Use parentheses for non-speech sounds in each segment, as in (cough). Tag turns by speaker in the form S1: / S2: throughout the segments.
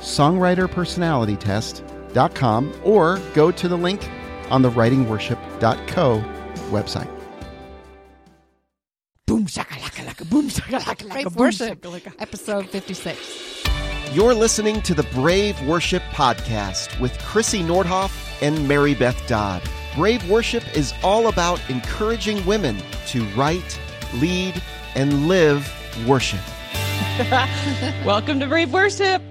S1: songwriterpersonalitytest.com or go to the link on the writingworship.co website.
S2: Boom shakalaka laka boom shakalaka laka
S3: Brave
S2: boom
S3: Worship,
S2: shakalaka.
S3: episode 56.
S4: You're listening to the Brave Worship Podcast with Krissy Nordhoff and Mary Beth Dodd. Brave Worship is all about encouraging women to write, lead, and live worship. (laughs)
S2: Welcome to Brave Worship.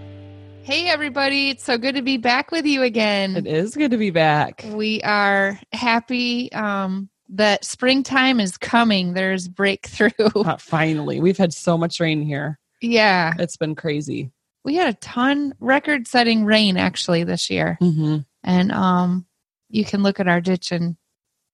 S3: Hey, everybody. It's so good to be back with you again.
S2: It is good to be back.
S3: We are happy um, that springtime is coming. There's breakthrough. (laughs)
S2: Uh, finally, we've had so much rain here.
S3: yeah.
S2: It's been crazy.
S3: We had a ton record setting rain actually this year.
S2: Mm-hmm.
S3: And um, you can look at our ditch and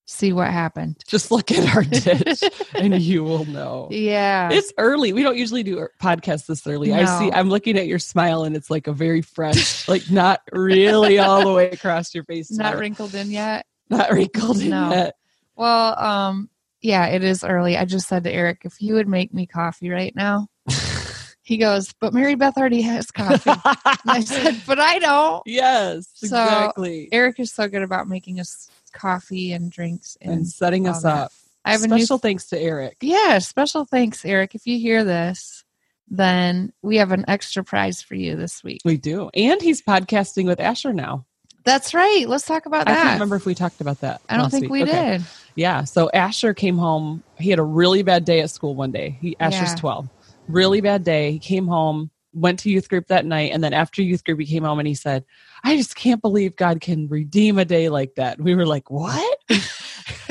S3: see what happened.
S2: Just look at our (laughs) ditch, and you will know.
S3: Yeah.
S2: It's early. We don't usually do podcasts this early. I see. I'm looking at your smile, and it's like a very fresh, like not really all the way across your face.
S3: not
S2: smile.
S3: wrinkled in yet.
S2: not wrinkled in
S3: No.
S2: yet.
S3: Well, um, yeah, it is early. I just said to Eric, if you would make me coffee right now, (laughs) he goes, but Mary Beth already has coffee. And I said, but I don't. (laughs)
S2: yes,
S3: So,
S2: exactly.
S3: Eric is so good about making us coffee and drinks and,
S2: and setting us
S3: that.
S2: up.
S3: I have new
S2: Special thanks to Eric.
S3: yeah special thanks eric if you hear this then we have an extra prize for you this week
S2: We do. And he's podcasting with Asher now.
S3: that's right let's talk about that.
S2: I can't remember if we talked about that.
S3: I don't think
S2: week.
S3: we
S2: Okay.
S3: did
S2: Yeah. So Asher came home. He had a really bad day at school one day. He Asher's
S3: Yeah.
S2: 12. Really bad day. He came home, went to youth group that night, and then after youth group he came home and he said, I just can't believe God can redeem a day like that. We were like, What? (laughs)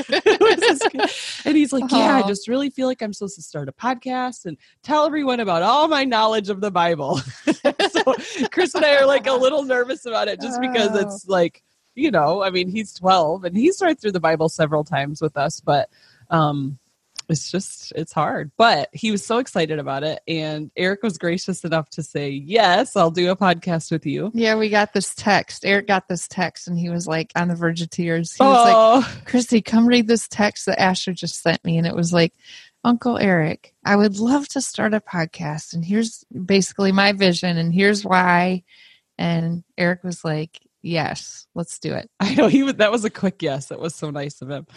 S2: It was this kid. and he's like, Yeah, I just really feel like I'm supposed to start a podcast and tell everyone about all my knowledge of the Bible. (laughs) so Chris and I are like a little nervous about it just because
S3: Oh.
S2: it's like, you know, I mean, he's 12 and he's read through the Bible several times with us, but um it's just it's hard. But he was so excited about it and Eric was gracious enough to say, "Yes, I'll do a podcast with you."
S3: yeah we got this text eric got this text and he was like on the verge of tears he was like
S2: Oh,
S3: christy come read this text that asher just sent me and it was like uncle eric i would love to start a podcast and here's basically my vision and here's why and eric was like yes let's do it (laughs)
S2: I know he was, that was a quick yes. That was so nice of him.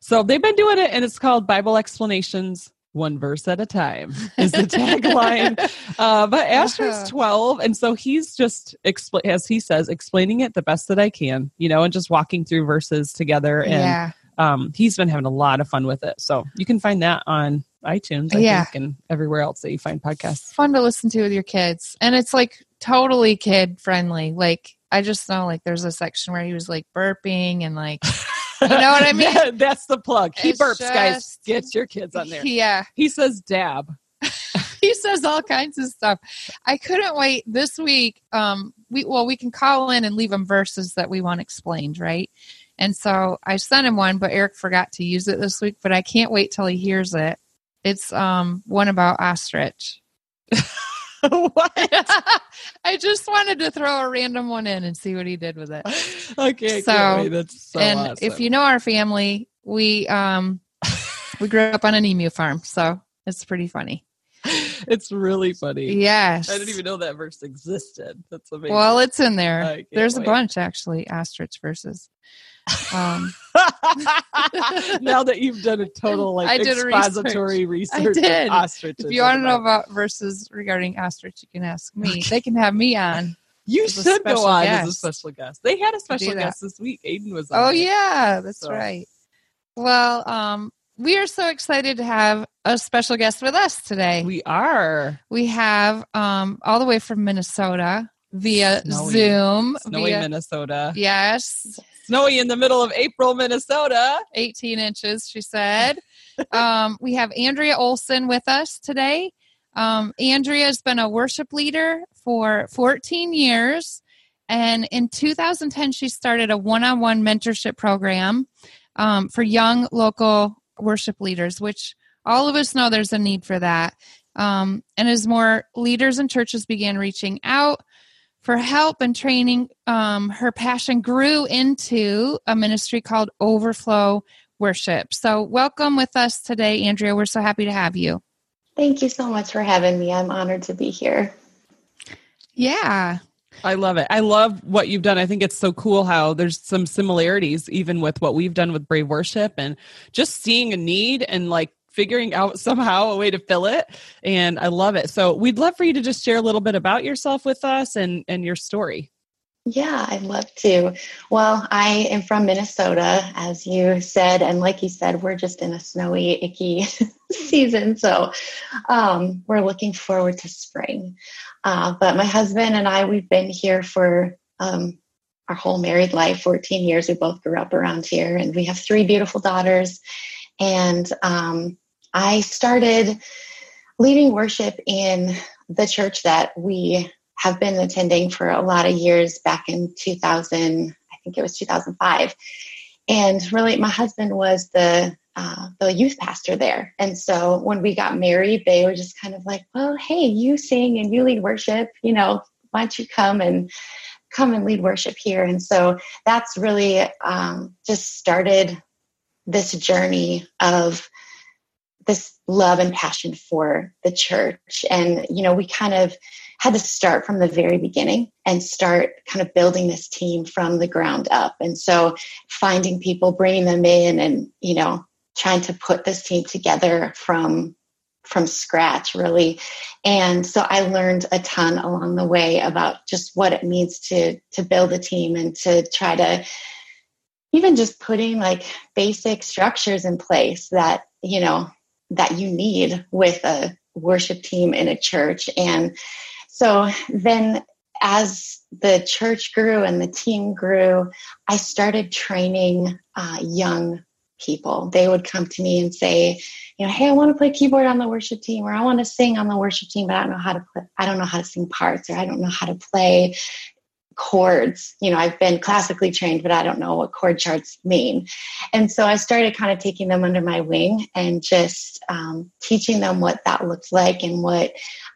S2: So they've been doing it, and it's called Bible Explanations, one verse at a time is the (laughs) tagline. uh, but Asher's twelve, and so he's just expl- as he says, explaining it the best that I can, you know, and just walking through verses together. And
S3: yeah
S2: um, he's been having a lot of fun with it. So you can find that on iTunes, I
S3: Yeah.
S2: think, and everywhere else that you find podcasts.
S3: fun to listen to with your kids and it's like totally kid friendly like i just know like there's a section where he was like burping and like (laughs) You know what I (laughs) mean?
S2: That- that's the plug. He
S3: It's
S2: burps, guys. Get your kids on there.
S3: yeah
S2: He says dab. (laughs)
S3: he says all kinds of stuff i couldn't wait this week um we well we can call in and leave him verses that we want explained right and so i sent him one but eric forgot to use it this week but i can't wait till he hears it it's um one about ostrich (laughs) (laughs)
S2: what? (laughs)
S3: i just wanted to throw a random one in and see what he did with it
S2: okay,
S3: So.
S2: That's so
S3: and
S2: awesome.
S3: if you know our family, we um we grew up on an emu farm, so it's pretty funny. (laughs)
S2: it's really funny.
S3: Yes.
S2: I didn't even know that verse existed. That's amazing.
S3: Well, it's in there. There's a bunch actually, ostrich verses. Um, (laughs)
S2: now that you've done a total like
S3: I did
S2: expository research,
S3: I did. if you want to know about verses regarding ostrich, you can ask me. They can have me on.
S2: you should go on as a special guest. They had a special guest this week. Aiden was. on
S3: Oh
S2: there.
S3: yeah, that's
S2: So.
S3: right. Well, um, we are so excited to have a special guest with us today.
S2: we are
S3: We have um all the way from Minnesota via
S2: Snowy.
S3: Zoom.
S2: snowy
S3: via,
S2: Minnesota.
S3: Yes,
S2: Snowy in the middle of April, Minnesota.
S3: 18 inches, she said. um, we have Andrea Olson with us today. Um, Andrea has been a worship leader for 14 years. And in 2010, she started a one on one mentorship program um, for young local worship leaders, which all of us know there's a need for that. Um, and as more leaders and churches began reaching out for help and training, um, her passion grew into a ministry called Overflow Worship. So, welcome with us today, Andrea. We're so happy to have you.
S5: Thank you so much for having me. I'm honored to be here.
S3: Yeah.
S2: I love it. I love what you've done. I think it's so cool how there's some similarities even with what we've done with Brave Worship and just seeing a need and like figuring out somehow a way to fill it. And I love it. So we'd love for you to just share a little bit about yourself with us and, and your story.
S5: Yeah, I'd love to. Well, I am from Minnesota, as you said, and like you said, we're just in a snowy, icky (laughs) season, so um, we're looking forward to spring. Uh, but my husband and I, we've been here for um, our whole married life 14 years. We both grew up around here, and we have three beautiful daughters. And um, I started leading worship in the church that we have been attending for a lot of years back in 2000, I think it was 2005. And really, my husband was the uh, the youth pastor there. And so when we got married, they were just kind of like, well, hey, you sing and you lead worship, you know, why don't you come and come and lead worship here? And so that's really um, just started this journey of this love and passion for the church. And, you know, we kind of had to start from the very beginning and start kind of building this team from the ground up. And so finding people, bringing them in and, you know, trying to put this team together from from scratch really and so i learned a ton along the way about just what it means to to build a team and to try to even just putting like basic structures in place that you know that you need with a worship team in a church and so then as the church grew and the team grew i started training uh, young people. They would come to me and say, you know, hey, I want to play keyboard on the worship team, or I want to sing on the worship team, but I don't know how to play, I don't know how to sing parts, or I don't know how to play chords. You know, I've been classically trained, but I don't know what chord charts mean. And so I started kind of taking them under my wing and just um, teaching them what that looks like and what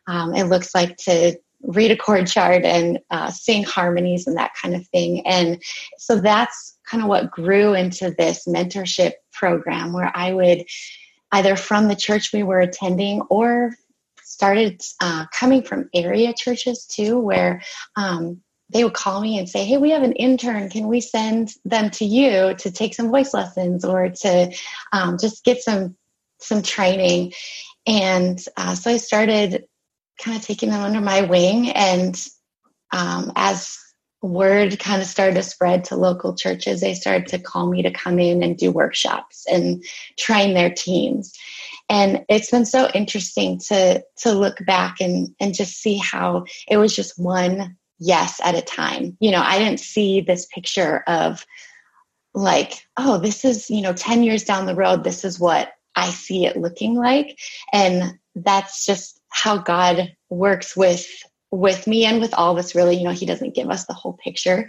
S5: um, it looks like to read a chord chart and uh, sing harmonies and that kind of thing. And so that's kind of what grew into this mentorship program where I would either from the church we were attending or started uh, coming from area churches too, where um, they would call me and say, Hey, we have an intern. Can we send them to you to take some voice lessons or to um, just get some some training? And uh, so I started kind of taking them under my wing. And um, as word kind of started to spread to local churches, they started to call me to come in and do workshops and train their teams. And it's been so interesting to to look back and and just see how it was just one yes at a time. You know, I didn't see this picture of like, oh, this is, you know, 10 years down the road, this is what I see it looking like. And that's just how God works with with me and with all of us really you know he doesn't give us the whole picture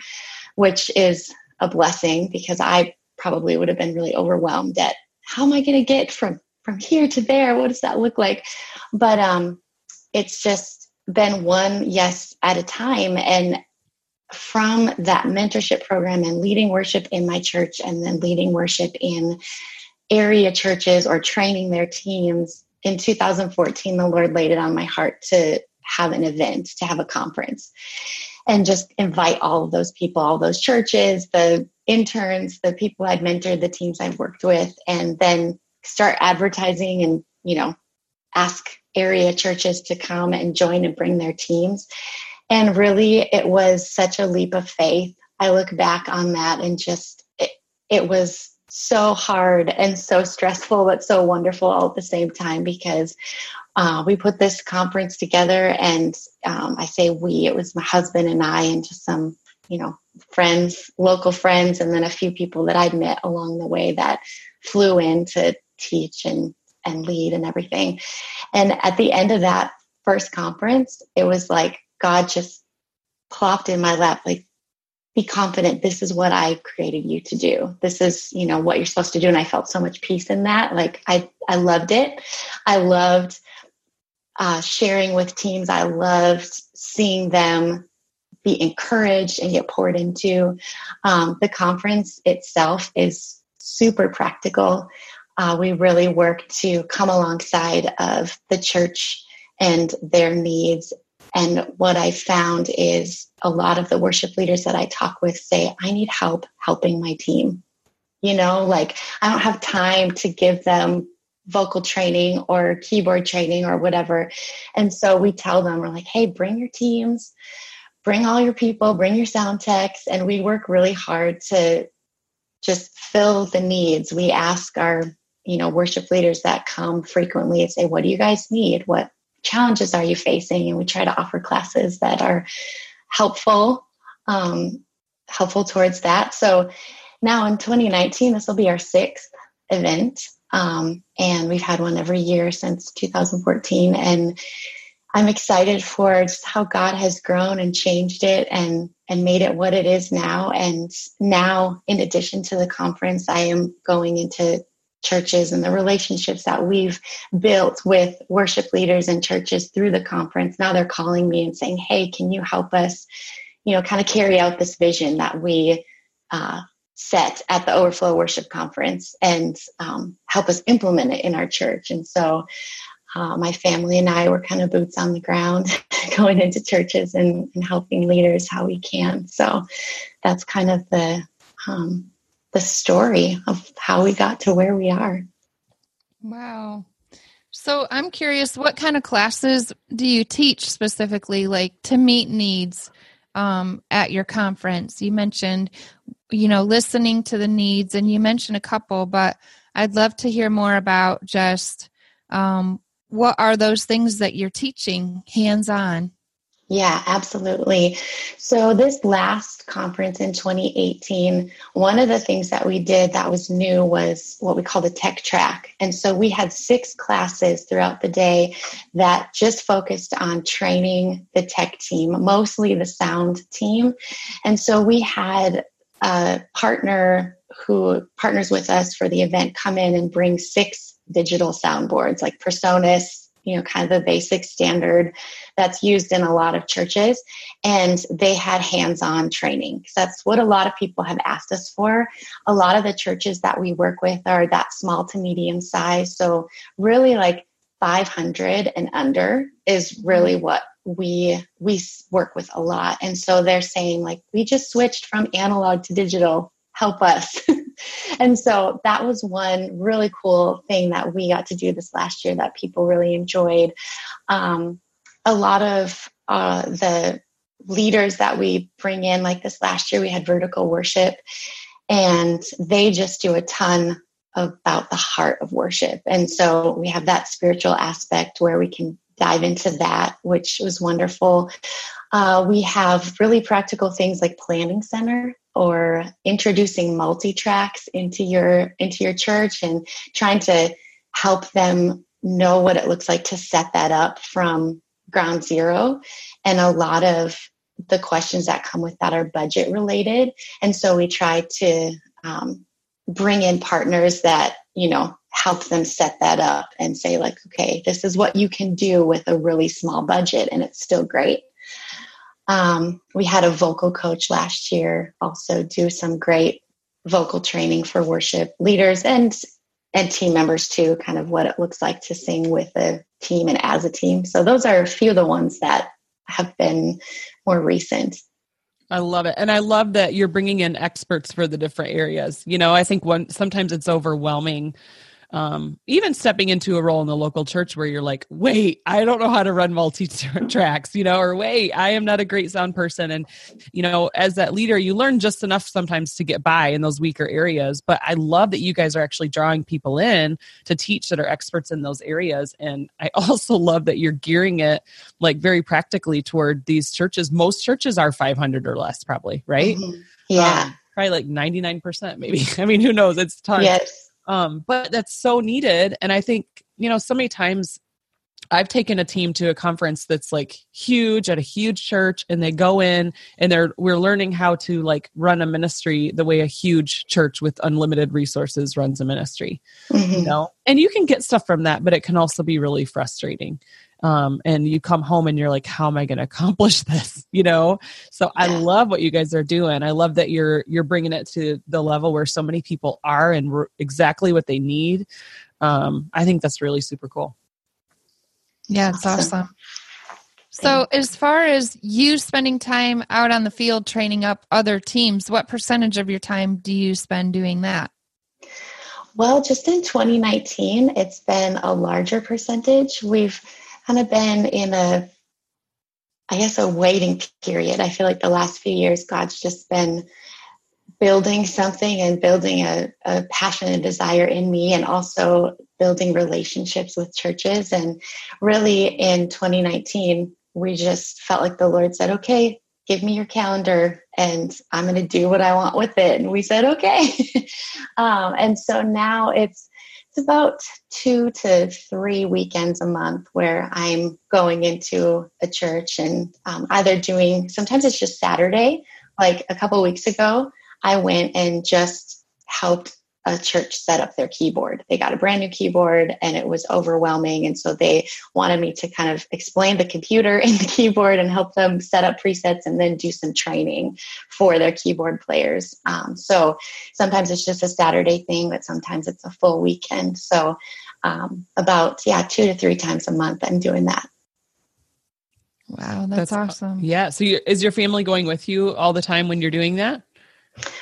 S5: which is a blessing because i probably would have been really overwhelmed at how am i going to get from from here to there what does that look like but um it's just been one yes at a time. And from that mentorship program and leading worship in my church and then leading worship in area churches or training their teams in 2014 the lord laid it on my heart to have an event, to have a conference, and just invite all of those people, all those churches, the interns, the people I'd mentored, the teams I've worked with, and then start advertising and, you know, ask area churches to come and join and bring their teams. And really, it was such a leap of faith. I look back on that and just, it, it was so hard and so stressful, but so wonderful all at the same time because uh, we put this conference together, and um, I say we, it was my husband and I, and just some, you know, friends, local friends, and then a few people that I'd met along the way that flew in to teach and and lead and everything. And at the end of that first conference, it was like God just plopped in my lap, like, be confident. This is what I created you to do. This is, you know, what you're supposed to do. And I felt so much peace in that. Like I, I loved it. I loved uh, sharing with teams. I loved seeing them be encouraged and get poured into. Um, the conference itself is super practical. Uh, we really work to come alongside of the church and their needs. And what I found is a lot of the worship leaders that I talk with say, I need help helping my team. You know, like I don't have time to give them vocal training or keyboard training or whatever. And so we tell them, we're like, hey, bring your teams, bring all your people, bring your sound techs. And we work really hard to just fill the needs. We ask our, you know, worship leaders that come frequently and say, what do you guys need? What challenges are you facing? And we try to offer classes that are helpful, um, helpful towards that. So now in 2019, this will be our sixth event. Um, and we've had one every year since 2014. And I'm excited for just how God has grown and changed it and and made it what it is now. And now, in addition to the conference, I am going into churches and the relationships that we've built with worship leaders and churches through the conference. Now they're calling me and saying, "Hey, can you help us? You know, kind of carry out this vision that we uh, set at the Overflow Worship Conference and um, help us implement it in our church. And so uh, my family and I were kind of boots on the ground (laughs) going into churches and, and, helping leaders how we can. So that's kind of the um, the story of how we got to where we are.
S3: Wow. So I'm curious, what kind of classes do you teach specifically, like to meet needs um, at your conference? You mentioned you know, listening to the needs, and you mentioned a couple, but I'd love to hear more about just um, what are those things that you're teaching hands on?
S5: Yeah, absolutely. So, this last conference in 2018, one of the things that we did that was new was what we call the tech track. And so, we had six classes throughout the day that just focused on training the tech team, mostly the sound team. And so, we had a partner who partners with us for the event come in and bring six digital soundboards like Presonus, you know, kind of the basic standard that's used in a lot of churches. And they had hands on training. That's what a lot of people have asked us for. A lot of the churches that we work with are that small to medium size. So, really, like 500 and under is really mm-hmm. what we we work with a lot and so they're saying like we just switched from analog to digital help us (laughs) and so that was one really cool thing that we got to do this last year that people really enjoyed. Um, a lot of uh, the leaders that we bring in like this last year we had vertical worship and they just do a ton about the heart of worship. And so we have that spiritual aspect where we can dive into that, which was wonderful. Uh, we have really practical things like planning center or introducing multi tracks into your into your church and trying to help them know what it looks like to set that up from ground zero. And a lot of the questions that come with that are budget related, and so we try to um, bring in partners that you know help them set that up and say like okay this is what you can do with a really small budget and it's still great um, we had a vocal coach last year also do some great vocal training for worship leaders and and team members too kind of what it looks like to sing with a team and as a team so those are a few of the ones that have been more recent
S2: I love it. And I love that you're bringing in experts for the different areas. You know, I think one sometimes it's overwhelming um, even stepping into a role in the local church where you're like, wait, I don't know how to run multi tracks, you know, or wait, I am not a great sound person. And, you know, as that leader, you learn just enough sometimes to get by in those weaker areas. But I love that you guys are actually drawing people in to teach that are experts in those areas. And I (laughs) also love that you're gearing it like very practically toward these churches. Most churches are 500 or less, probably, right?
S5: Mm-hmm. Yeah.
S2: Um, probably like 99% maybe. (laughs) I mean, who knows? It's ton.
S5: Yes
S2: um, but that's so needed and i think you know so many times I've taken a team to a conference that's like huge at a huge church and they go in and they're we're learning how to like run a ministry the way a huge church with unlimited resources runs a ministry.
S5: Mhm.
S2: You know? And you can get stuff from that, but it can also be really frustrating. Um, and you come home and you're like, how am I going to accomplish (laughs) this? You know? So I love what you guys are doing. I love that you're you're bringing it to the level where so many people are and r- exactly what they need. Um, I think that's really super cool.
S3: Yeah, it's
S5: Awesome.
S3: awesome. So, as far as you spending time out on the field training up other teams, what percentage of your time do you spend doing that?
S5: Well, just in 2019, it's been a larger percentage. We've kind of been in a, I guess, a waiting period. I feel like the last few years, God's just been building something and building a, a passion and desire in me, and also building relationships with churches. And really, in 2019, we just felt like the Lord said, okay, give me your calendar and I'm going to do what I want with it. And we said, okay. (laughs) um, and so now it's, it's about two to three weekends a month where I'm going into a church and um, either doing, sometimes it's just Saturday. Like a couple weeks ago, I went and just helped a church set up their keyboard. They got a brand new keyboard and it was overwhelming. And so they wanted me to kind of explain the computer (laughs) and the keyboard and help them set up presets and then do some training for their keyboard players. Um, so sometimes it's just a Saturday thing, but sometimes it's a full weekend. So um, about, yeah, two to three times a month, I'm doing that.
S3: Wow, that's,
S2: That's-
S3: awesome.
S2: Yeah. So you is your family going with you all the time when you're doing that?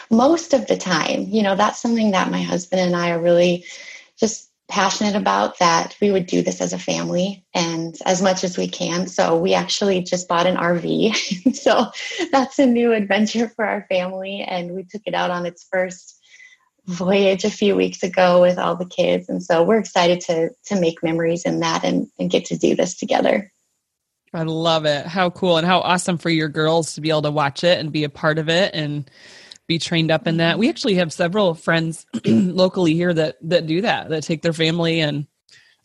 S5: Most of the time. You know that's something that my husband and i are really just passionate about that we would do this as a family and as much as we can. So we actually just bought an rv (laughs) so that's a new adventure for our family. And we took it out on its first voyage a few weeks ago with all the kids. And so we're excited to to make memories in that and, and get to do this together.
S2: I love it. How cool and how awesome for your girls to be able to watch it and be a part of it. And be trained up in that. We actually have several friends (clears throat) locally here that that do that, that take their family and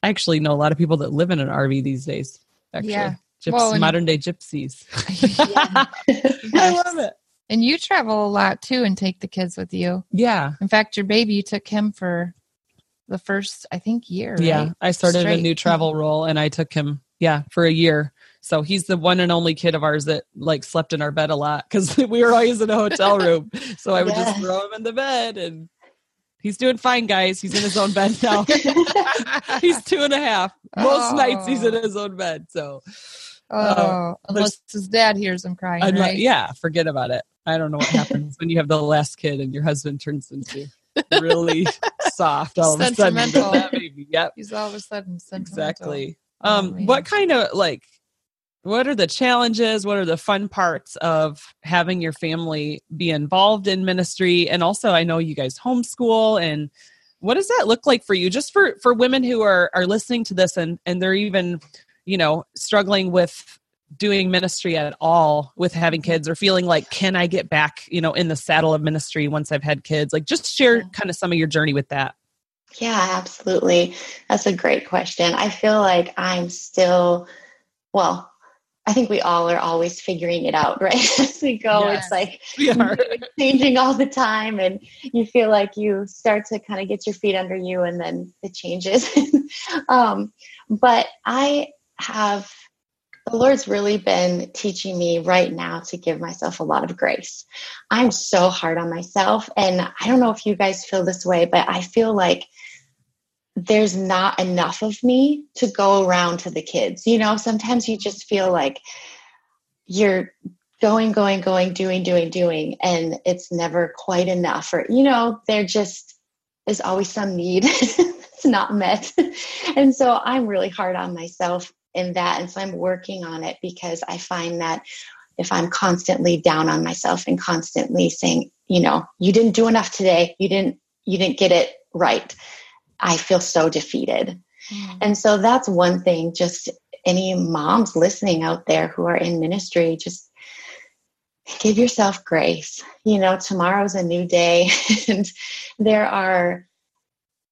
S2: I actually know a lot of people that live in an RV these days. Actually.
S3: Yeah.
S2: Gyps-
S3: Well,
S2: modern day gypsies. (laughs) (laughs) I love it.
S3: And you travel a lot too and take the kids with you.
S2: Yeah.
S3: In fact, your baby, you took him for the first, I think, year.
S2: Yeah.
S3: right?
S2: I started a new travel role and I took him, yeah, for a year. So he's the one and only kid of ours that like slept in our bed a lot because (laughs) we were always in a hotel (laughs) room. So I would just throw him in the bed and he's doing fine, guys. He's in his own bed now. (laughs) he's two and a half. Most nights he's in
S3: Oh.
S2: his own bed. So
S3: Oh, unless his dad hears him crying. Right?
S2: like, yeah, forget about it. I don't know what happens when you have the last kid and your husband turns into really soft all of a sudden. Baby. Yep.
S3: He's all of a sudden sentimental.
S2: Exactly.
S3: Oh,
S2: Um,
S3: man.
S2: what kind of like what are the challenges? What are the fun parts of having your family be involved in ministry? And also I know you guys homeschool and what does that look like for you? Just for for women who are are listening to this and and they're even, you know, struggling with doing ministry at all with having kids or feeling like can I get back, you know, in the saddle of ministry once I've had kids? Like just share kind of some of your journey with that.
S5: Yeah, absolutely. That's a great question. I feel like I'm still, well, I think we all are always figuring it out, (laughs) right? As we go,
S3: Yes.
S5: it's like it's (laughs) changing all the time, and you feel like you start to kind of get your feet under you, and then it changes. (laughs) um, but I have the Lord's really been teaching me right now to give myself a lot of grace. I'm so hard on myself. And I don't know if you guys feel this way, but I feel like there's not enough of me to go around to the kids. You know, sometimes you just feel like you're going, going, going, doing, doing, doing, and it's never quite enough. Or, you know, there just is always some need (laughs) that's not met. (laughs) And so I'm really hard on myself in that. And so I'm working on it because I find that if I'm constantly down on myself and constantly saying, you know, you didn't do enough today, you didn't, you didn't get it right, I feel so defeated.
S3: Mm.
S5: And so that's one thing, just any moms listening out there who are in ministry, just give yourself grace. You know, tomorrow's a new day (laughs) and there are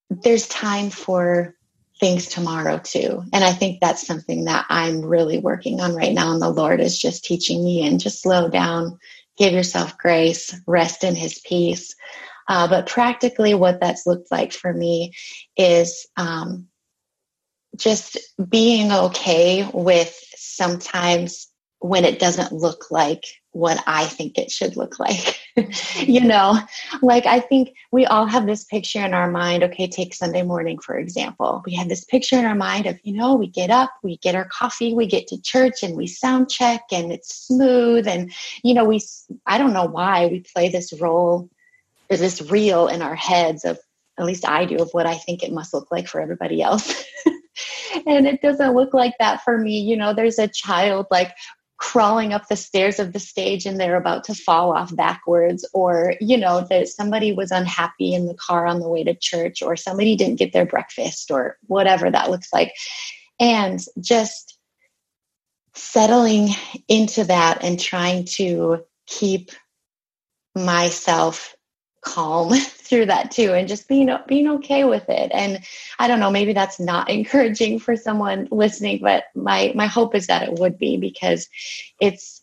S5: there's time for things tomorrow too. And I think that's something that I'm really working on right now. And the Lord is just teaching me and just slow down, give yourself grace, rest in his peace. Uh, but practically, what that's looked like for me is um, just being okay with sometimes when it doesn't look like what I think it should look like. (laughs) you know, like I think we all have this picture in our mind. Okay, take Sunday morning, for example. We have this picture in our mind of, you know, we get up, we get our coffee, we get to church and we sound check and it's smooth. And, you know, we, I don't know why we play this role, this reel in our heads of, at least I do, of what I think it must look like for everybody else. (laughs) and it doesn't look like that for me. You know, there's a child like crawling up the stairs of the stage and they're about to fall off backwards or you know that somebody was unhappy in the car on the way to church or somebody didn't get their breakfast or whatever that looks like and just settling into that and trying to keep myself calm (laughs) through that too and just being being okay with it. And i don't know maybe that's not (laughs) encouraging for someone listening but my my hope is that it would be because it's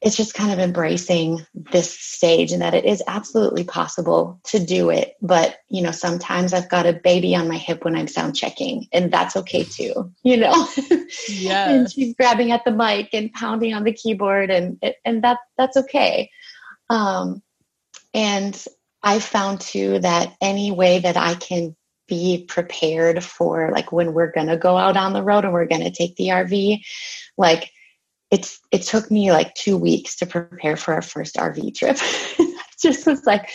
S5: it's just kind of embracing this stage and that it is absolutely possible to do it. But you know sometimes i've got a baby on my hip when i'm sound checking and that's okay too you know?
S2: Yeah (laughs)
S5: and she's grabbing at the mic and pounding on the keyboard and and that that's okay. Um and I found too that any way that I can be prepared for like when we're going to go out on the road and we're going to take the RV, like it's it took me like 2 weeks to prepare for our first RV trip. (laughs) just was like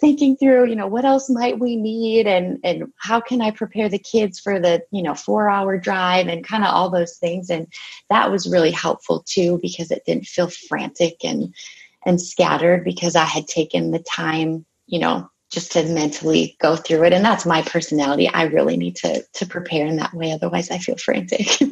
S5: thinking through, you know, what else might we need and and how can I prepare the kids for the, you know, 4-hour drive and kind of all those things and that was really helpful too because it didn't feel frantic and and scattered because I had taken the time you know, just to mentally go through it. And that's my personality. I really need to to prepare in that way. Otherwise I feel frantic. (laughs)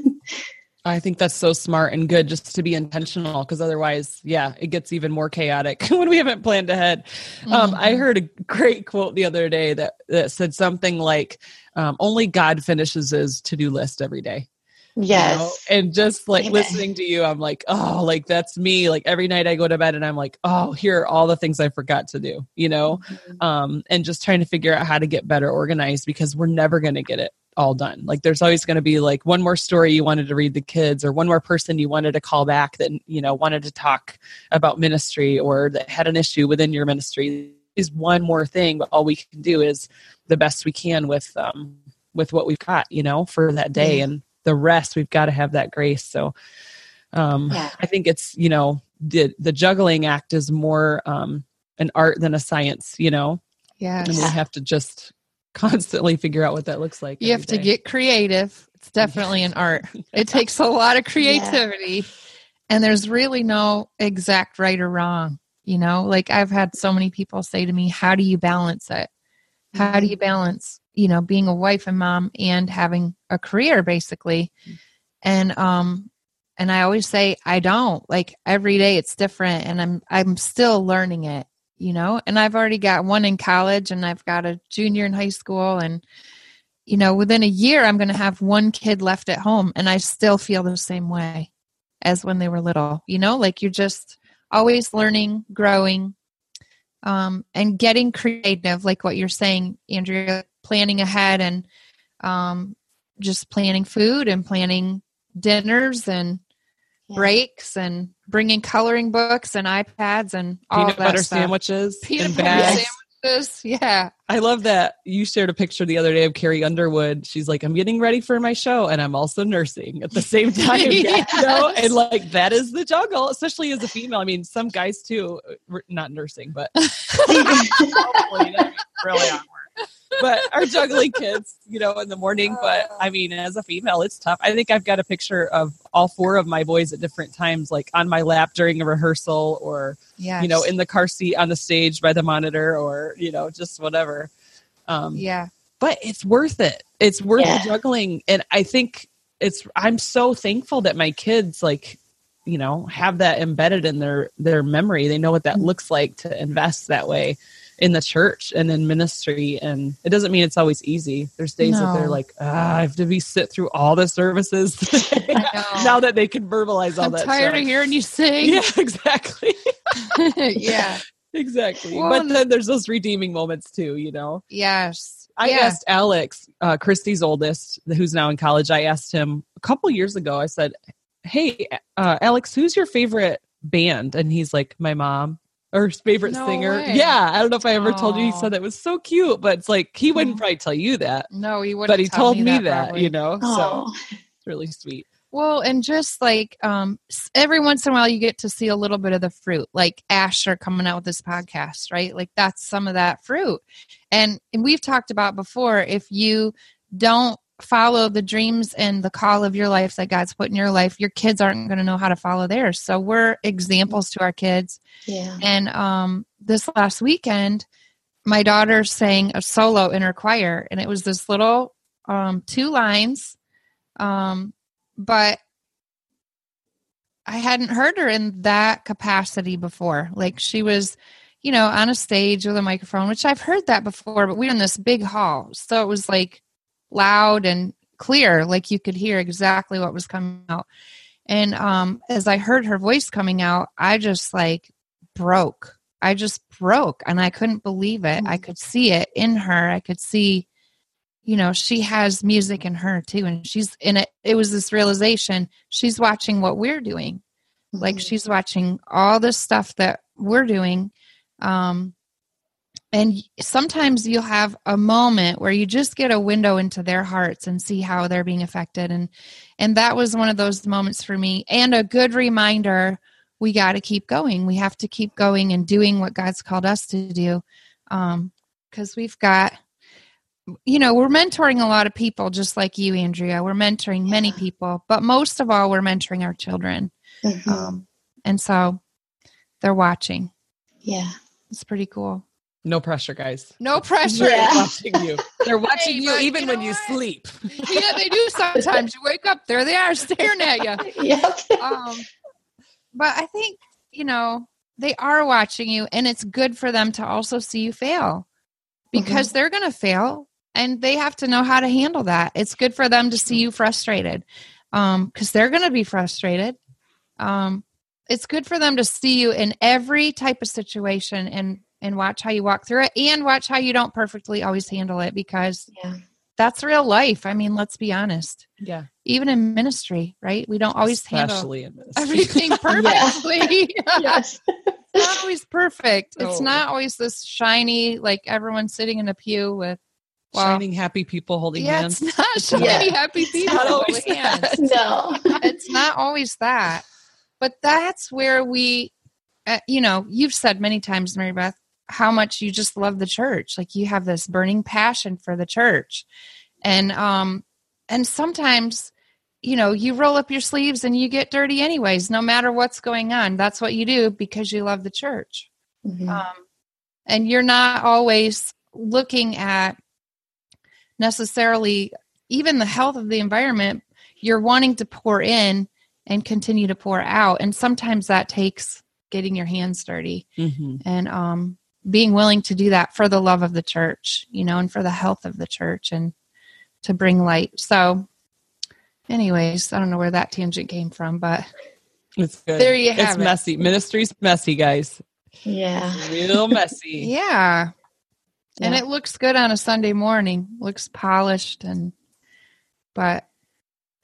S2: I think that's so smart and good just to be intentional because otherwise, yeah, it gets even more chaotic (laughs) when we haven't planned ahead. Mm-hmm. Um, I mm-hmm. heard a great quote the other day that, that said something like, um, only God finishes his to do list every day.
S5: Yes.
S2: You know? And just like Amen. listening to you, I'm like, oh, like that's me. Like every night I go to bed and I'm like, oh, here are all the things I forgot to do, you know? Mm-hmm. Um, and just trying to figure out how to get better organized because we're never going to get it all done. Like there's always going to be like one more story you wanted to read the kids or one more person you wanted to call back that, you know, wanted to talk about ministry or that had an issue within your ministry is one more thing, but all we can do is the best we can with, um, with what we've got, you know, for that day. And the rest we've got to have that grace. So um yeah. i think it's you know the the juggling act is more um an art than a science you know?
S3: Yeah
S2: and we have to just (laughs) constantly figure out what that looks like
S3: you have day. to get creative. It's (laughs) definitely an art. (laughs) It takes a lot of creativity. Yeah. and there's really no exact right or wrong you know? Like i've had so many people say to me how do you balance it? How do mm-hmm. you balance you know being a wife and mom and having a career basically. And um and i always say i don't. Like every day it's different and i'm i'm still learning it you know? And i've already got one in college and i've got a junior in high school and you know within a year i'm going to have one kid left at home and i still feel the same way as when they were little you know? Like you're just always learning growing um, and getting creative like what you're saying andrea planning ahead and um, just planning food and planning dinners and yeah. breaks and bringing coloring books and iPads and all
S2: peanut
S3: that
S2: butter
S3: stuff.
S2: sandwiches
S3: peanut butter bags. sandwiches. Yeah,
S2: I love that you shared a picture the other day of Carrie Underwood. She's like, "I'm getting ready for my show, and I'm also nursing at the same (laughs) time." yes. you know? And like that is the juggle, especially as a female. I mean, some guys too, not nursing, but (laughs) (laughs) really but are juggling kids, you know, in the morning. But I mean, as a female, it's tough. I think I've got a picture of all four of my boys at different times, like on my lap during a rehearsal or, yes. you know, in the car seat on the stage by the monitor or, you know, just whatever.
S3: Um, yeah.
S2: But it's worth it. It's worth yeah. juggling. And I think it's, I'm so thankful that my kids, like, you know, have that embedded in their, their memory. They know what that mm-hmm. looks like to invest that way in the church and in ministry. And it doesn't mean it's always easy. There's days that they're like, ah, I have to be sit through all the services (laughs) now that they can verbalize all
S3: I'm
S2: that.
S3: tired of hearing you sing.
S2: Yeah, (laughs) exactly. (laughs)
S3: yeah.
S2: exactly.
S3: Well,
S2: but then there's those redeeming moments too, you know?
S3: Yes.
S2: I
S3: yeah.
S2: asked Alex, uh, Christy's oldest, who's now in college. I asked him a couple years ago. I said, "Hey, uh, Alex, who's your favorite band?" And he's like, "My mom." Or favorite
S3: No
S2: singer.
S3: way.
S2: Yeah, I don't know if I ever told you. He said that was so cute, but it's like he wouldn't probably tell you that,
S3: No, he wouldn't.
S2: but he
S3: tell
S2: told me that,
S3: probably.
S2: you know. So
S5: Oh,
S2: it's really sweet.
S3: Well, and just like um, every once in a while, you get to see a little bit of the fruit, like Asher coming out with this podcast, right? Like that's some of that fruit. And, and we've talked about before if you don't follow the dreams and the call of your life that God's put in your life, your kids aren't going to know how to follow theirs. So we're examples to our kids.
S5: yeah.
S3: And um, this last weekend, my daughter sang a solo in her choir, and it was this little um, two lines. Um, but I hadn't heard her in that capacity before. Like she was, you know, on a stage with a microphone, which I've heard that before, but we were in this big hall. So it was like loud and clear, like you could hear exactly what was coming out. And um, as I heard her voice coming out, I just like broke. I just broke and I couldn't believe it. I could see it in her. I could see, you know, she has music in her too. And she's in it. It was this realization she's watching what we're doing. Like
S5: Mhm.
S3: she's watching all this stuff that we're doing. Um, and sometimes you'll have a moment where you just get a window into their hearts and see how they're being affected. And and that was one of those moments for me and a good reminder we got to keep going. We have to keep going and doing what God's called us to do. Um, because we've got, you know, we're mentoring a lot of people, just like you, Andrea. We're mentoring many people, but most of all, we're mentoring our children.
S5: Mhm.
S3: Um, and so they're watching.
S5: yeah.
S3: It's pretty cool.
S2: No pressure, guys.
S3: No pressure.
S5: Yeah.
S2: They're watching you. They're watching
S3: Hey,
S2: you even
S3: you
S2: when
S3: know
S2: you sleep. (laughs)
S3: yeah, they do sometimes. You wake up, there they are (laughs) staring at you. (laughs)
S5: Yep.
S3: um, but I think you know they are watching you, and it's good for them to also see you fail because they're going to fail, and they have to know how to handle that. It's good for them to see you frustrated because they're going to be frustrated. Um, it's good for them to see you in every type of situation and and watch how you walk through it and watch how you don't perfectly always handle it because
S5: Yeah.
S3: that's real life. I mean, let's be honest.
S2: Yeah.
S3: Even in ministry, right? We don't always handle
S2: Especially in ministry.
S3: everything (laughs) (laughs) perfectly.
S5: Yes. (laughs)
S3: it's not always perfect. It's not always this shiny, like everyone sitting in a pew with well,
S2: Shining happy people holding
S3: yeah,
S2: hands.
S3: it's not shiny
S5: Yeah.
S3: happy people holding hands.
S5: No.
S3: It's not always that, but that's where we, uh, you know, you've said many times, Mary Beth, how much you just love the church. Like you have this burning passion for the church, and um, and sometimes you know, you roll up your sleeves and you get dirty anyways, no matter what's going on. That's what you do because you love the church.
S5: Mhm.
S3: Um, and you're not always looking at necessarily even the health of the environment. You're wanting to pour in and continue to pour out. And sometimes that takes getting your hands dirty
S2: Mhm.
S3: and um, being willing to do that for the love of the church, you know, and for the health of the church and to bring light. So, anyways, I don't know where that tangent came from, but
S2: It's good.
S3: There you
S2: It's
S3: have it.
S2: messy. Ministry's messy, guys.
S5: Yeah.
S2: Real (laughs) messy.
S3: yeah. And it looks good on a Sunday morning. Looks polished and but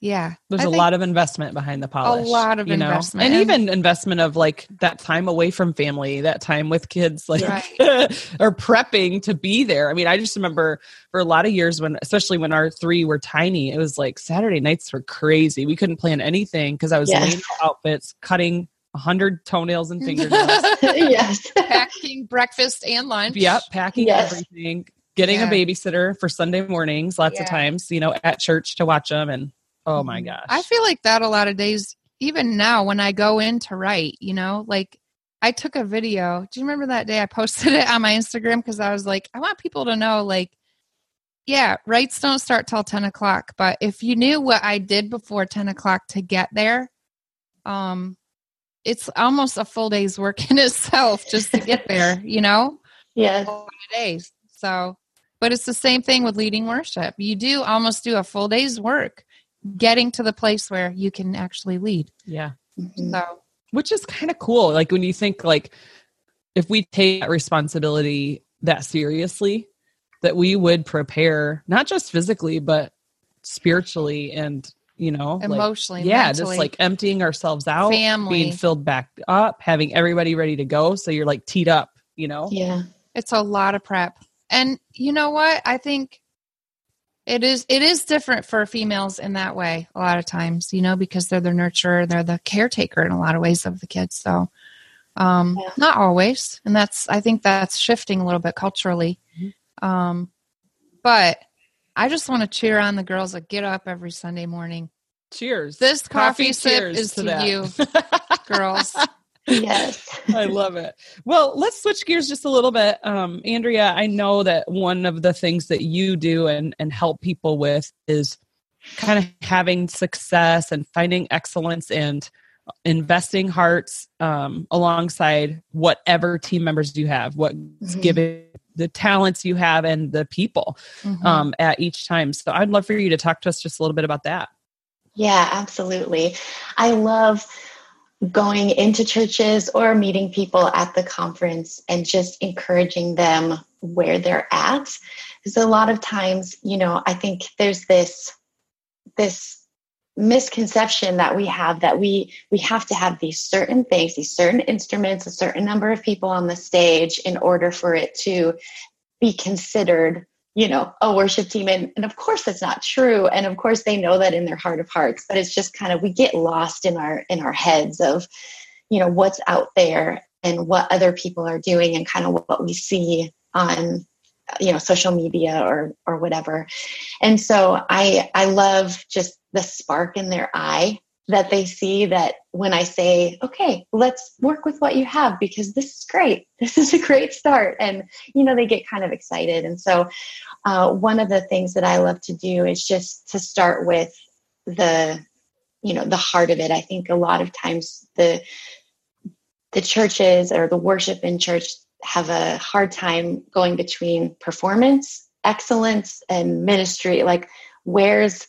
S3: yeah.
S2: There's
S3: I
S2: a lot of investment behind the polish.
S3: A lot of
S2: you know?
S3: investment.
S2: and
S3: And-
S2: even investment of like that time away from family, that time with kids, like (laughs) or prepping to be there. I mean, I just remember for a lot of years when, especially when our three were tiny, it was like Saturday nights were crazy. We couldn't plan anything because I was
S5: Yes.
S2: laying outfits, cutting a hundred toenails and (laughs) fingernails.
S5: yes.
S3: packing breakfast and lunch.
S2: Yep, packing
S5: Yes.
S2: everything, getting
S3: Yeah.
S2: a babysitter for Sunday mornings, lots of times, you know, at church to watch them. And oh my
S3: Mhm.
S2: gosh,
S3: I feel like that a lot of days, even now when I go in to write, you know, like I took a video. Do you remember that day I (laughs) posted it on my Instagram? Because I was like, I want people to know, like, yeah, writes don't start till 10 o'clock. But if you knew what I did before 10 o'clock to get there, um, it's almost a full day's work in (laughs) itself just to get there, (laughs) you know?
S5: Yeah.
S3: days. So, but it's the same thing with leading worship. You do almost do a full day's work getting to the place where you can actually lead.
S2: Yeah.
S5: Mhm.
S3: So,
S2: Which is kind of cool. Like when you think like if we take that responsibility that seriously, that we would prepare not just physically, but spiritually and you know like-
S3: emotionally,
S2: yeah,
S3: mentally,
S2: just like emptying ourselves out,
S3: family.
S2: being filled back up, having everybody ready to go. So you're like teed up, you know?
S5: Yeah.
S3: it's a lot of prep. And you know what? I think it is it is different for females in that way a lot of times, you know, because they're the nurturer, they're the caretaker in a lot of ways of the kids. So um
S5: Yeah.
S3: not always. And that's I think that's shifting a little bit culturally. Um but I just want to cheer on the girls that get up every Sunday morning.
S2: Cheers.
S3: This coffee, sip
S2: cheers
S3: is to,
S2: that.
S3: you, (laughs) girls.
S5: Yes. (laughs)
S2: I love it. Well, let's switch gears just a little bit. Um, Andrea, I know that one of the things that you do and, and help people with is kind of having success and finding excellence and investing hearts um, alongside whatever team members you have, what's
S5: Mhm.
S2: given the talents you have and the people
S3: Mhm.
S2: um, at each time. So I'd love for you to talk to us just a little bit about that.
S5: Yeah, absolutely. I love going into churches or meeting people at the conference and just encouraging them where they're at. Because a lot of times, you know, I think there's this this misconception that we have that we we have to have these certain things, these certain instruments, a certain number of people on the stage in order for it to be considered you know a worship team. And, and of course that's not true. And of course they know that in their heart of hearts but it's just kind of we get lost in our in our heads of you know what's out there and what other people are doing and kind of what we see on you know social media or or whatever. And so i i love just the spark in their eye that they see that when I say, okay, let's work with what you have because this is great. (laughs) This is a great start. And, you know, they get kind of excited. And so, uh, one of the things that I love to do is just to start with the, you know, the heart of it. I think a lot of times the, the churches or the worship in church have a hard time going between performance, excellence, and ministry. Like, where's,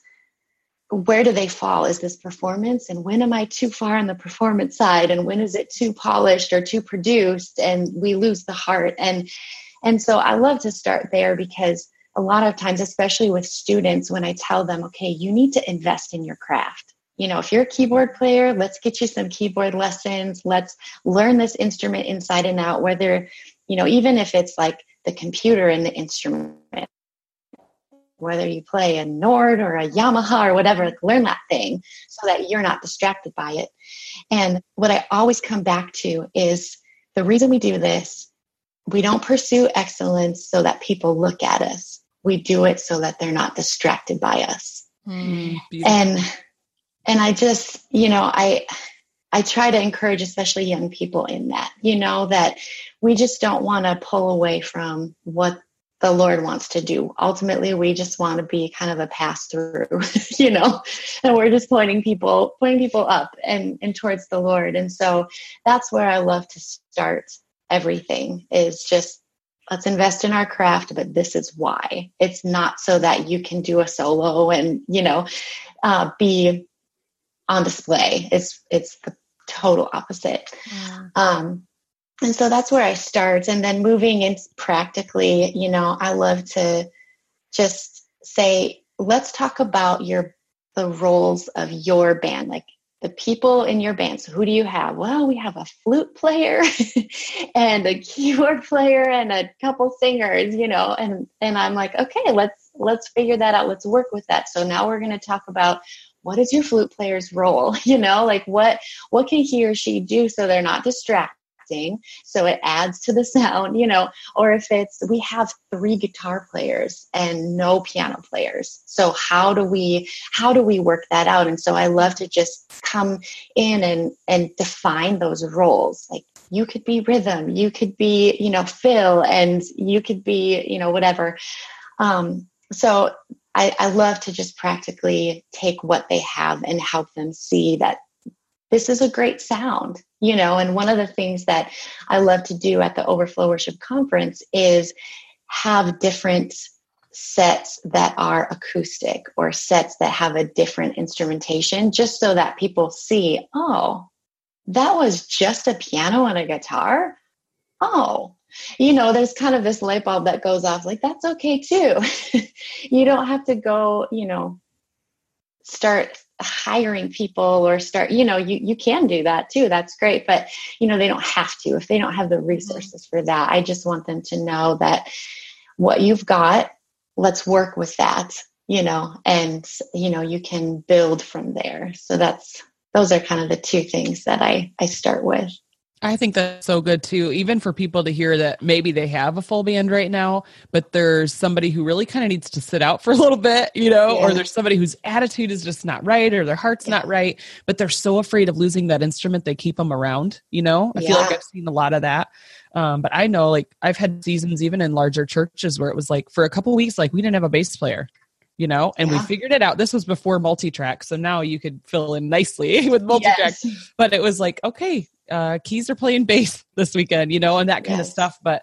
S5: where do they fall? Is this performance? And when am I too far on the performance side? And when is it too polished or too produced? And we lose the heart. And and so I love to start there because a lot of times, especially with students, when I tell them, okay, you need to invest in your craft. You know, if you're a keyboard player, let's get you some keyboard lessons. Let's learn this instrument inside and out, whether, you know, even if it's like the computer and the instrument whether you play a Nord or a Yamaha or whatever, like learn that thing so that you're not distracted by it. And what I always come back to is the reason we do this, we don't pursue excellence so that people look at us. We do it so that they're not distracted by us.
S3: Hmm.
S2: Beautiful.
S5: And and I just, you know, I I try to encourage especially young people in that, you know, that we just don't want to pull away from what the Lord wants to do. Ultimately, we just want to be kind of a pass through, (laughs) you know, and we're just pointing people, pointing people up and, and towards the Lord. And so that's where I love to start everything is just let's invest in our craft, but this is why. It's not so that you can do a solo and, you know, uh, be on display. It's it's the total opposite.
S3: Yeah.
S5: Um, and so that's where I start. And then moving in practically, you know, I love to just say, let's talk about your the roles of your band, like the people in your band. So who do you have? Well, we have a flute player (laughs) and a keyboard player and a couple singers, you know, and and I'm like, okay, let's let's figure that out. Let's work with that. So now we're going to talk about what is your flute player's role? (laughs) You know, like what what can he or she do so they're not distracted so it adds to the (laughs) sound you know or if it's we have three guitar players and no piano players so how do we how do we work that out? And so i love to just come in and and define those roles like you could be rhythm you could be you know fill and you could be you know whatever. Um so I, I love to just practically take what they have and help them see that this is a great sound, you know. And one of the things that I love to do at the Overflow Worship Conference is have different sets that are acoustic or sets that have a different instrumentation, just so that people see, oh, that was just a piano and a guitar. Oh, you know, there's kind of this light bulb that goes off like, that's okay too. (laughs) you don't have to go, you know, start hiring people or start, you know, you, you can do that too. That's great. But, you know, they don't have to if they don't have the mm-hmm. resources for that. I just want them to know that what you've got, let's work with that, you know, and, you know, you can build from there. So that's, those are kind of the two things that I, I start with.
S2: I think that's so good too, even for people to hear that maybe they have a full band right now, but there's somebody who really kind of needs to sit out for a little bit, you know, yeah. or there's somebody whose attitude is just not right or their heart's yeah. not right, but they're so afraid of losing that instrument they keep them around, you know? I yeah. feel like I've seen a lot of that. Um, but I know like I've had seasons even in larger churches where it was like for a couple weeks, like we didn't have a bass player you know and yeah. we figured it out this was before multi-track so now you could fill in nicely (laughs) with multi-track yes. (laughs) but it was like okay uh keys are playing bass (laughs) this weekend you know and that kind yes. of stuff but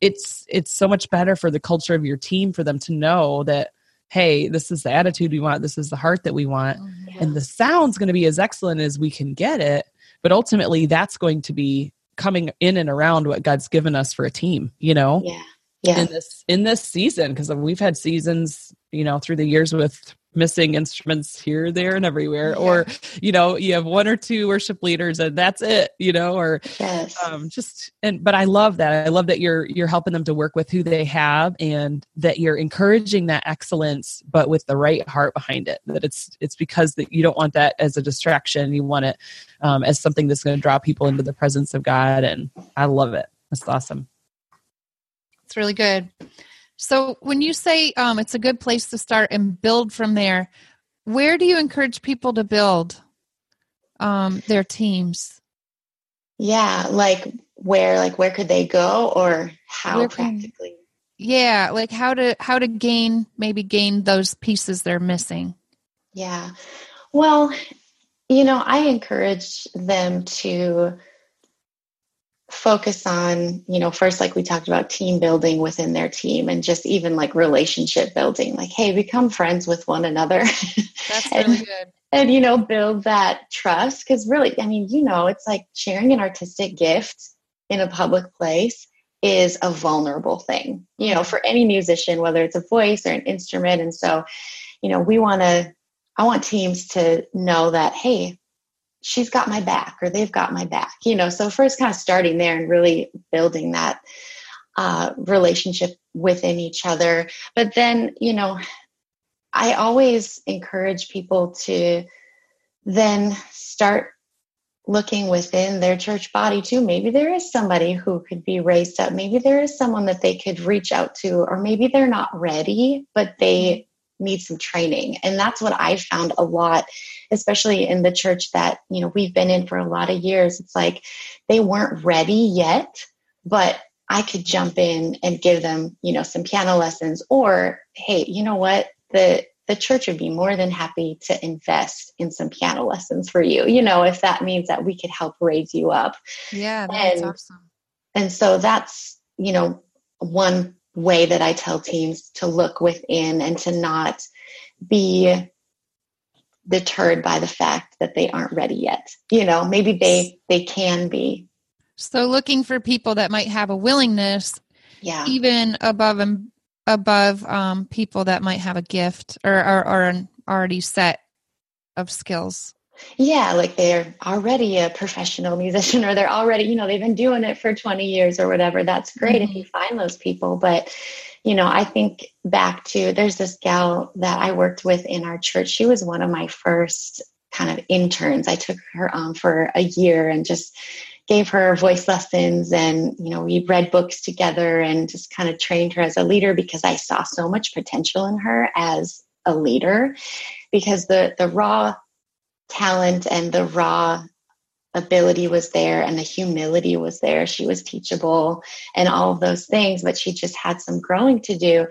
S2: it's it's so much better for the culture of your team for them to know that hey this is the attitude we want this is the heart that we want oh, yeah. and the sound's going to be as excellent as we can get it but ultimately that's going to be coming in and around what god's given us for a team you know
S5: yeah yeah.
S2: in this in this season because we've had seasons you know through the years with missing instruments here there and everywhere yeah. or you know you have one or two worship leaders and that's it you know or
S5: yes.
S2: um, just and but i love that. I love that you're you're helping them to work with who they have and that you're encouraging that excellence but with the right heart behind it that it's it's because that you don't want that as a distraction. You want it um, as something that's going to draw people into the presence of god and i love it. That's awesome.
S3: It's really good so when you say um, it's a good place to start and build from there, where do you encourage people to build um, their teams?
S5: Yeah, like where, like where could they go, or how where practically? Can,
S3: yeah, like how to how to gain maybe gain those pieces they're missing.
S5: Yeah, well, you know, I encourage them to focus on you know first like we talked about team building within their team and just even like relationship building. Like hey become friends with one another.
S3: That's (laughs) and, really good.
S5: and you know build that trust. Because really i mean you know it's like sharing an artistic gift in a public place is a vulnerable thing. You know for any musician whether it's a voice or an instrument. And so you know we want to i want teams to know that hey she's got my back or they've got my back you know? So first kind of starting there and really building that uh, relationship within each other. But then you know i always encourage people to then start looking within their church body too. Maybe there is somebody who could be raised up. Maybe there is someone that they could reach out to or maybe they're not ready but they need some training. And that's what i found a lot especially in the church that you know we've been in for a lot of years. It's like they weren't ready yet but i could jump in and give them you know some piano lessons or hey you know what? The the church would be more than happy to invest in some piano lessons for you you know if that means that we could help raise you up.
S3: Yeah that's and, awesome.
S5: and so that's you know one way that I tell teams to look within and to not be deterred by the fact that they aren't ready yet. You know, maybe they they can be.
S3: So looking for people that might have a willingness
S5: yeah.
S3: even above and above um, people that might have a gift or, or, or an already set of skills
S5: yeah like they're already a professional musician or they're already you know they've been doing it for 20 years or whatever. That's great mm-hmm. if you find those people. But you know i think back to there's this gal that i worked with in our church. She was one of my first kind of interns. I took her on for a year and just gave her voice lessons and you know we read books together and just kind of trained her as a leader because i saw so much potential in her as a leader because the the raw talent and the raw ability was there and the humility was there. She was teachable and all of those things, but she just had some growing to do.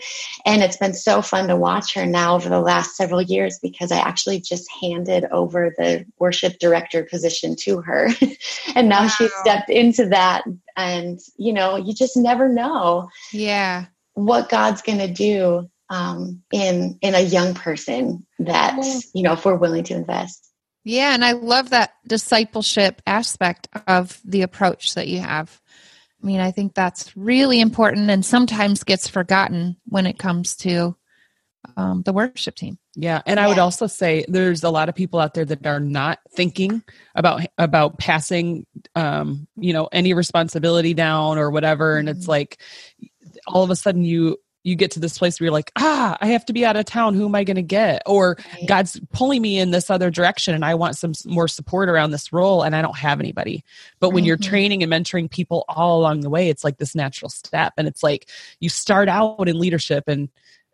S5: And it's been so fun to watch her now over the last several years because I actually just handed over the worship director position to her. (laughs) and now wow. she stepped into that. And, you know, you just never know.
S3: Yeah.
S5: What God's going to do um, in in a young person that you know if we're willing to invest
S3: yeah, and I love that discipleship aspect of the approach that you have. I mean, I think that's really important and sometimes gets forgotten when it comes to um, the worship team.
S2: Yeah, and I would also say there's a lot of people out there that are not thinking about about passing, um, you know, any responsibility down or whatever, and it's mm-hmm. like all of a sudden you you get to this place where you're like, ah, I have to be out of town. Who am I going to get? Or right. God's pulling me in this other direction and I want some more support around this role and I don't have anybody. But when mm-hmm. you're training and mentoring people all along the way, it's like this natural step. And it's like you start out in leadership and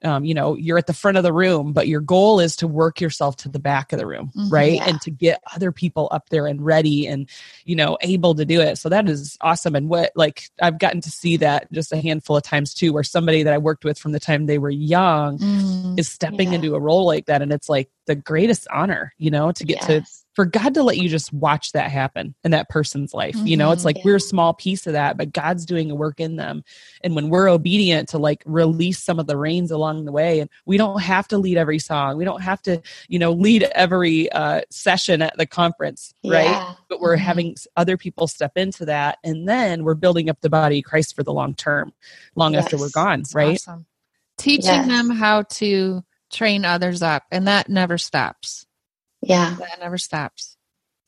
S2: um, you know you're at the front of the room but your goal is to work yourself to the back of the room mm-hmm, right? Yeah. and to get other people up there and ready and you know able to do it. So that is awesome. And what like i've gotten to see that just a handful of times too where somebody that i worked with from the time they were young mm, is stepping yeah. into a role like that. And it's like the greatest honor you know to get yes. to for God to let you just watch that happen in that person's life. Mm-hmm, you know, it's mm-hmm. like yeah. we're a small piece of that, but God's doing a work in them. And when we're obedient to like release some of the reins along the way, and we don't have to lead every song, we don't have to, you know, lead every uh, session at the conference, right? Yeah. But we're mm-hmm. having other people step into that. And then we're building up the body of Christ for the long term, long yes. after we're gone, right? Awesome.
S3: Teaching yes. them how to train others up, and that never stops.
S5: Yeah.
S3: That never stops.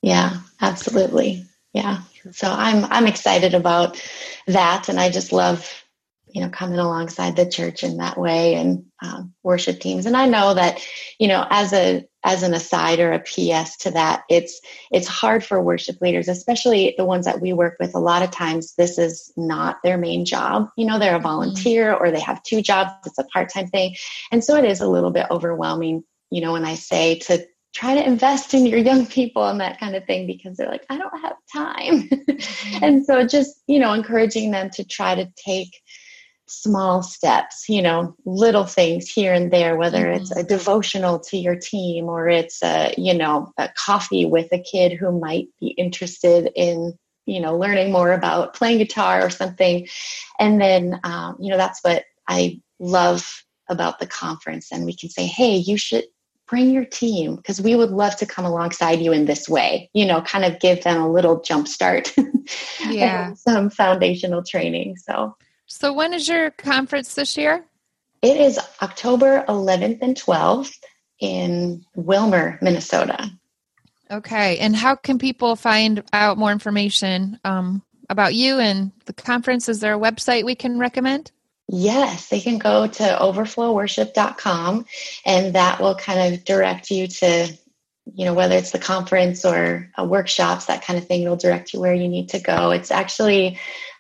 S5: Yeah, absolutely. Yeah. So I'm I'm excited about that and I just love you know coming alongside the church in that way and um, worship teams and i know that you know as a as an aside or a ps to that it's it's hard for worship leaders especially the ones that we work with. A lot of times this is not their main job. You know they're a volunteer or they have two jobs it's a part-time thing. And so it is a little bit overwhelming you know when i say to try to invest in your young people and that kind of thing because they're like i don't have time. (laughs) And so just you know encouraging them to try to take small steps you know little things here and there whether mm-hmm. it's a devotional to your team or it's a you know a coffee with a kid who might be interested in you know learning more about playing guitar or something. And then um, you know that's what i love about the conference. And we can say hey you should bring your team because we would love to come alongside you in this way you know kind of give them a little jump start (laughs)
S3: yeah.
S5: some foundational training. So
S3: so when is your conference this year
S5: it is october 11th and 12th in Willmar, minnesota
S3: okay and how can people find out more information um, about you and the conference is there a website we can recommend
S5: Yes, they can go to overflowworship.com and that will kind of direct you to, you know, whether it's the conference or workshops, that kind of thing. It'll direct you where you need to go. It's actually,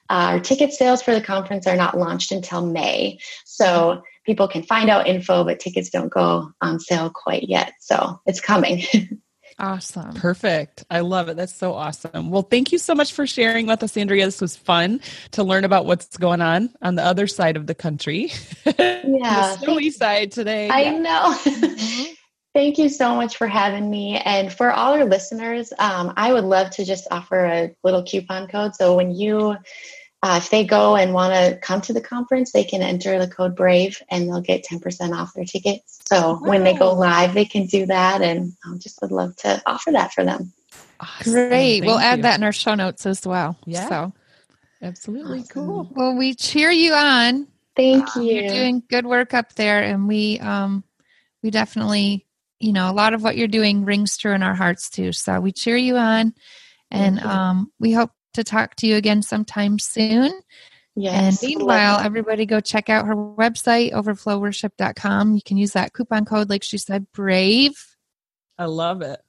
S5: our ticket sales for the conference are not launched until May. So people can find out info, but tickets don't go on sale quite yet. So it's coming. (laughs)
S3: Awesome.
S2: Perfect. I love it. That's so awesome. Well, thank you so much for sharing with us, Andrea. This was fun to learn about what's going on on the other side of the country. (laughs)
S5: Yeah.
S2: the snowy side today.
S5: I yeah. know. (laughs) Mm-hmm. Thank you so much for having me. And for all our listeners, um, I would love to just offer a little coupon code. So when you uh, if they go and want to come to the conference, they can enter the code BRAVE and they'll get 10% off their tickets. So wow. when they go live, they can do that. And I just would love to offer that for them.
S3: Awesome. Great. Thank we'll you. add that in our show notes as well.
S2: Yeah. So absolutely awesome. cool.
S3: Well, we cheer you on.
S5: Thank you.
S3: You're doing good work up there. And we, um, we definitely, you know, a lot of what you're doing rings true in our hearts too. So we cheer you on. And um, we hope to talk to you again sometime soon. Yes. And meanwhile, everybody go check out her website, overflowworship.com. You can use that coupon code, like she said, BRAVE.
S2: I love it.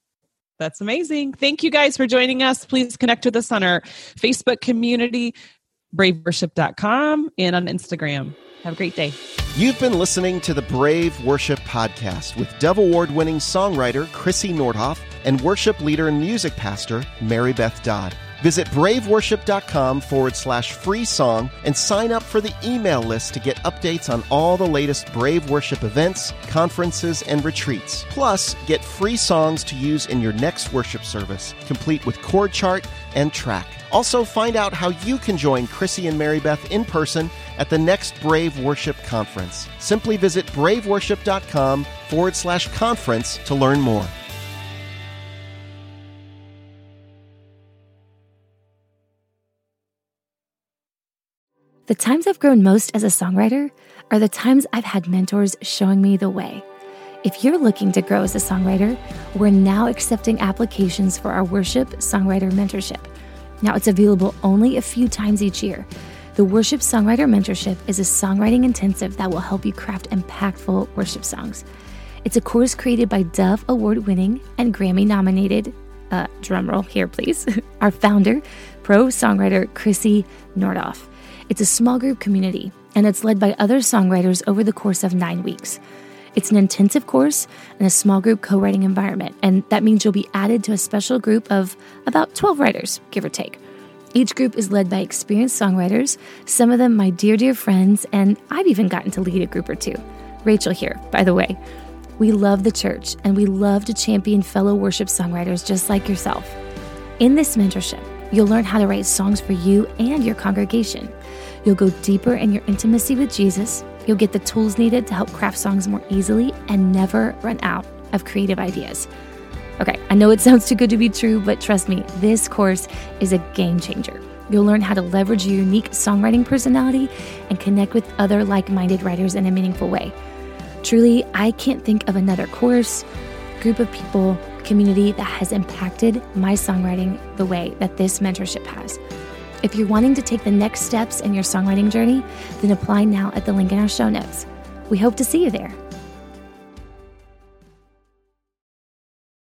S2: That's amazing. Thank you guys for joining us. Please connect with us on our Facebook community braveworship.com and on Instagram. Have a great day.
S4: You've been listening to the Brave Worship Podcast with Dove Award winning songwriter Krissy Nordhoff and worship leader and music pastor Mary Beth Dodd. Visit braveworship.com forward slash free song and sign up for the email list to get updates on all the latest Brave Worship events, conferences, and retreats. Plus, get free songs to use in your next worship service, complete with chord chart and track. Also, find out how you can join Krissy and Mary Beth in person at the next Brave Worship Conference. Simply visit braveworship.com forward slash conference to learn more.
S6: The times I've grown most as a songwriter are the times I've had mentors showing me the way. If you're looking to grow as a songwriter, we're now accepting applications for our worship songwriter mentorship. Now, it's available only a few times each year. The Worship Songwriter Mentorship is a songwriting intensive that will help you craft impactful worship songs. It's a course created by Dove Award winning and Grammy nominated, uh, drumroll here, please, (laughs) our founder, pro songwriter Krissy Nordhoff. It's a small group community, and it's led by other songwriters over the course of nine weeks. It's an intensive course and a small group co writing environment, and that means you'll be added to a special group of about 12 writers, give or take. Each group is led by experienced songwriters, some of them my dear, dear friends, and I've even gotten to lead a group or two. Rachel here, by the way. We love the church and we love to champion fellow worship songwriters just like yourself. In this mentorship, you'll learn how to write songs for you and your congregation. You'll go deeper in your intimacy with Jesus. You'll get the tools needed to help craft songs more easily and never run out of creative ideas. Okay, I know it (laughs) sounds too good to be true, but trust me, this course is a game changer. You'll learn how to leverage your unique songwriting personality and connect with other like minded writers in a meaningful way. Truly, I can't think of another course, group of people, community that has impacted my songwriting the way that this mentorship has. If you're wanting to take the next steps in your songwriting journey, then apply now at the link in our show notes. We hope to see you there.